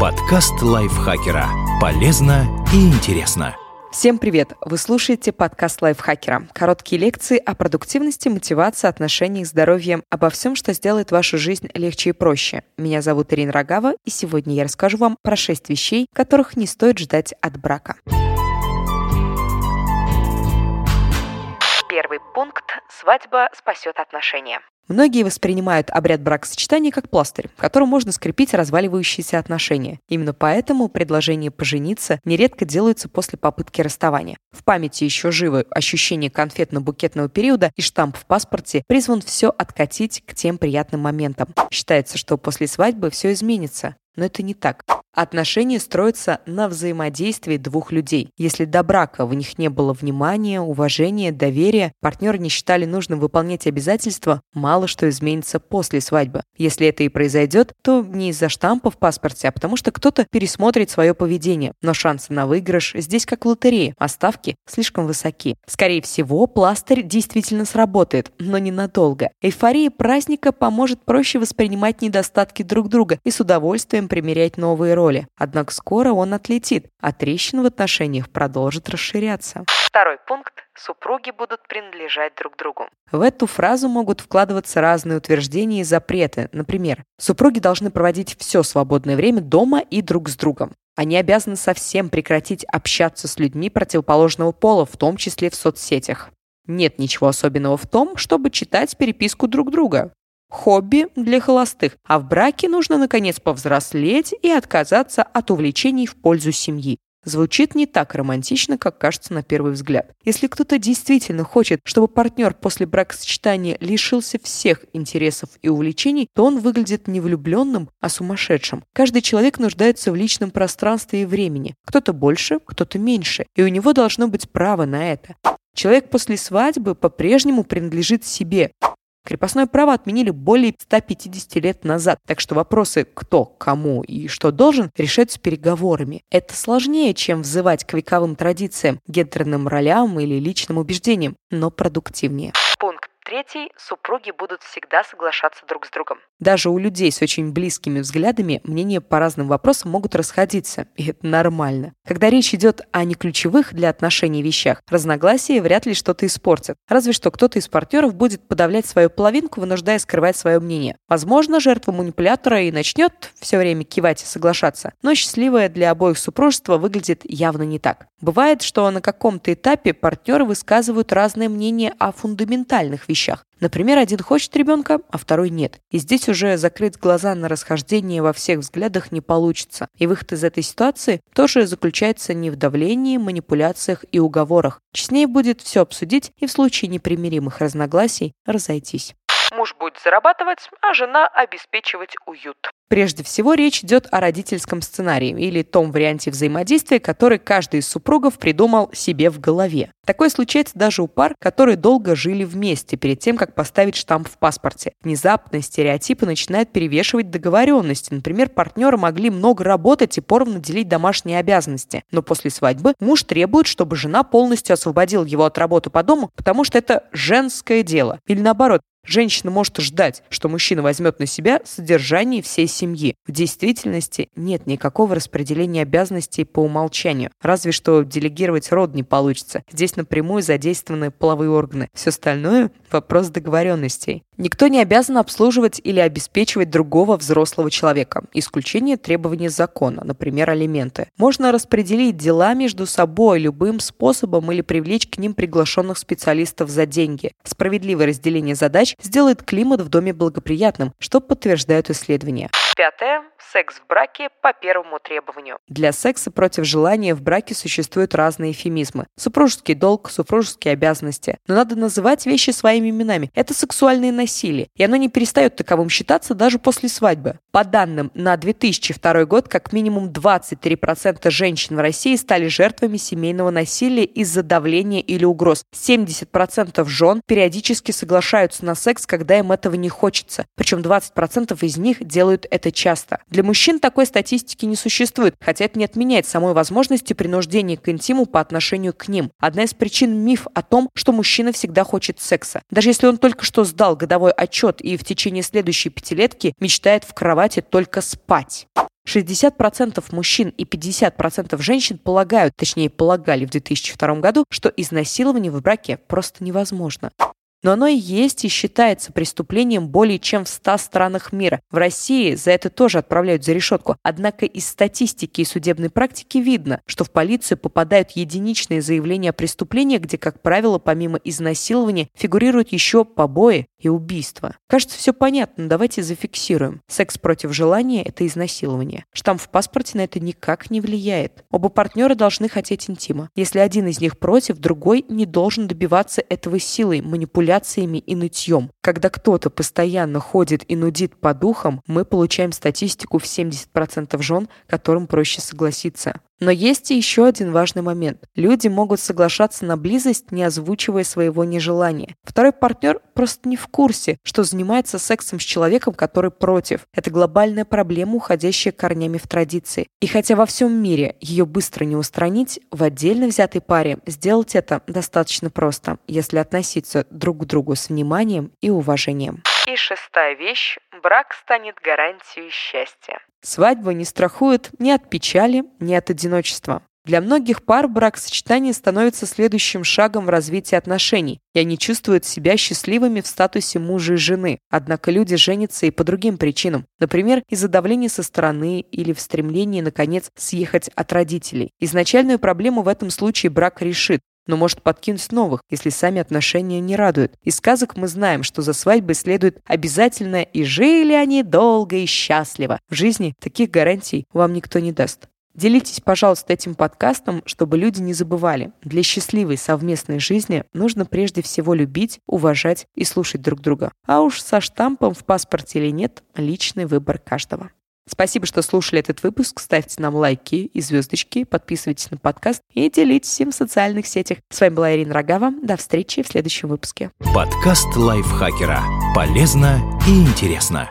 Подкаст лайфхакера. Полезно и интересно. Всем привет! Вы слушаете подкаст лайфхакера. Короткие лекции о продуктивности, мотивации, отношениях, здоровье, обо всем, что сделает вашу жизнь легче и проще. Меня зовут Ирина Рогава, и сегодня я расскажу вам про шесть вещей, которых не стоит ждать от брака. Первый пункт – свадьба спасет отношения. Многие воспринимают обряд бракосочетания как пластырь, которым можно скрепить разваливающиеся отношения. Именно поэтому предложения пожениться нередко делаются после попытки расставания. В памяти еще живы ощущение конфетно-букетного периода, и штамп в паспорте призван все откатить к тем приятным моментам. Считается, что после свадьбы все изменится. Но это не так. Отношения строятся на взаимодействии двух людей. Если до брака в них не было внимания, уважения, доверия, партнеры не считали нужным выполнять обязательства, мало что изменится после свадьбы. Если это и произойдет, то не из-за штампа в паспорте, а потому что кто-то пересмотрит свое поведение. Но шансы на выигрыш здесь как в лотерее, а ставки слишком высоки. Скорее всего, пластырь действительно сработает, но ненадолго. Эйфория праздника поможет проще воспринимать недостатки друг друга и с удовольствием примерять новые роли. Однако скоро он отлетит, а трещина в отношениях продолжит расширяться. Второй пункт супруги будут принадлежать друг другу. В эту фразу могут вкладываться разные утверждения и запреты. Например, супруги должны проводить все свободное время дома и друг с другом. Они обязаны совсем прекратить общаться с людьми противоположного пола, в том числе в соцсетях. Нет ничего особенного в том, чтобы читать переписку друг друга хобби для холостых, а в браке нужно, наконец, повзрослеть и отказаться от увлечений в пользу семьи. Звучит не так романтично, как кажется на первый взгляд. Если кто-то действительно хочет, чтобы партнер после бракосочетания лишился всех интересов и увлечений, то он выглядит не влюбленным, а сумасшедшим. Каждый человек нуждается в личном пространстве и времени. Кто-то больше, кто-то меньше. И у него должно быть право на это. Человек после свадьбы по-прежнему принадлежит себе. Крепостное право отменили более 150 лет назад, так что вопросы «кто», «кому» и «что должен» решаются переговорами. Это сложнее, чем взывать к вековым традициям, гендерным ролям или личным убеждениям, но продуктивнее. Пункт третий, супруги будут всегда соглашаться друг с другом. Даже у людей с очень близкими взглядами мнения по разным вопросам могут расходиться, и это нормально. Когда речь идет о неключевых для отношений вещах, разногласия вряд ли что-то испортят. Разве что кто-то из партнеров будет подавлять свою половинку, вынуждая скрывать свое мнение. Возможно, жертва манипулятора и начнет все время кивать и соглашаться, но счастливое для обоих супружество выглядит явно не так. Бывает, что на каком-то этапе партнеры высказывают разное мнение о фундаментальных вещах. Например, один хочет ребенка, а второй нет. И здесь уже закрыть глаза на расхождение во всех взглядах не получится. И выход из этой ситуации тоже заключается не в давлении, манипуляциях и уговорах. Честнее будет все обсудить и в случае непримиримых разногласий разойтись. Муж будет зарабатывать, а жена обеспечивать уют. Прежде всего, речь идет о родительском сценарии или том варианте взаимодействия, который каждый из супругов придумал себе в голове. Такое случается даже у пар, которые долго жили вместе перед тем, как поставить штамп в паспорте. Внезапно стереотипы начинают перевешивать договоренности. Например, партнеры могли много работать и поровну делить домашние обязанности. Но после свадьбы муж требует, чтобы жена полностью освободила его от работы по дому, потому что это женское дело. Или наоборот, Женщина может ждать, что мужчина возьмет на себя содержание всей семьи. В действительности нет никакого распределения обязанностей по умолчанию. Разве что делегировать род не получится. Здесь напрямую задействованы половые органы. Все остальное – вопрос договоренностей. Никто не обязан обслуживать или обеспечивать другого взрослого человека. Исключение требования закона, например, алименты. Можно распределить дела между собой любым способом или привлечь к ним приглашенных специалистов за деньги. Справедливое разделение задач сделает климат в доме благоприятным, что подтверждают исследования. Пятое. Секс в браке по первому требованию. Для секса против желания в браке существуют разные эфемизмы. Супружеский долг, супружеские обязанности. Но надо называть вещи своими именами. Это сексуальное насилие, и оно не перестает таковым считаться даже после свадьбы. По данным на 2002 год, как минимум 23% женщин в России стали жертвами семейного насилия из-за давления или угроз. 70% жен периодически соглашаются на секс, когда им этого не хочется. Причем 20% из них делают это часто. Для мужчин такой статистики не существует, хотя это не отменяет самой возможности принуждения к интиму по отношению к ним. Одна из причин миф о том, что мужчина всегда хочет секса. Даже если он только что сдал годовой отчет и в течение следующей пятилетки мечтает в кровати только спать. 60% мужчин и 50% женщин полагают, точнее полагали в 2002 году, что изнасилование в браке просто невозможно. Но оно и есть и считается преступлением более чем в 100 странах мира. В России за это тоже отправляют за решетку. Однако из статистики и судебной практики видно, что в полицию попадают единичные заявления о преступлениях, где, как правило, помимо изнасилования фигурируют еще побои и убийства. Кажется, все понятно, давайте зафиксируем. Секс против желания – это изнасилование. Штамп в паспорте на это никак не влияет. Оба партнера должны хотеть интима. Если один из них против, другой не должен добиваться этого силой, манипуляцией манипуляциями и нытьем. Когда кто-то постоянно ходит и нудит по духам, мы получаем статистику в 70% жен, которым проще согласиться. Но есть и еще один важный момент. Люди могут соглашаться на близость, не озвучивая своего нежелания. Второй партнер просто не в курсе, что занимается сексом с человеком, который против. Это глобальная проблема, уходящая корнями в традиции. И хотя во всем мире ее быстро не устранить, в отдельно взятой паре сделать это достаточно просто, если относиться друг к другу с вниманием и уважением. И шестая вещь – брак станет гарантией счастья. Свадьба не страхует ни от печали, ни от одиночества. Для многих пар брак-сочетание становится следующим шагом в развитии отношений, и они чувствуют себя счастливыми в статусе мужа и жены. Однако люди женятся и по другим причинам. Например, из-за давления со стороны или в стремлении, наконец, съехать от родителей. Изначальную проблему в этом случае брак решит, но может подкинуть новых, если сами отношения не радуют. Из сказок мы знаем, что за свадьбой следует обязательно «и жили они долго и счастливо». В жизни таких гарантий вам никто не даст. Делитесь, пожалуйста, этим подкастом, чтобы люди не забывали. Для счастливой совместной жизни нужно прежде всего любить, уважать и слушать друг друга. А уж со штампом в паспорте или нет – личный выбор каждого. Спасибо, что слушали этот выпуск. Ставьте нам лайки и звездочки, подписывайтесь на подкаст и делитесь им в социальных сетях. С вами была Ирина Рогава. До встречи в следующем выпуске. Подкаст лайфхакера. Полезно и интересно.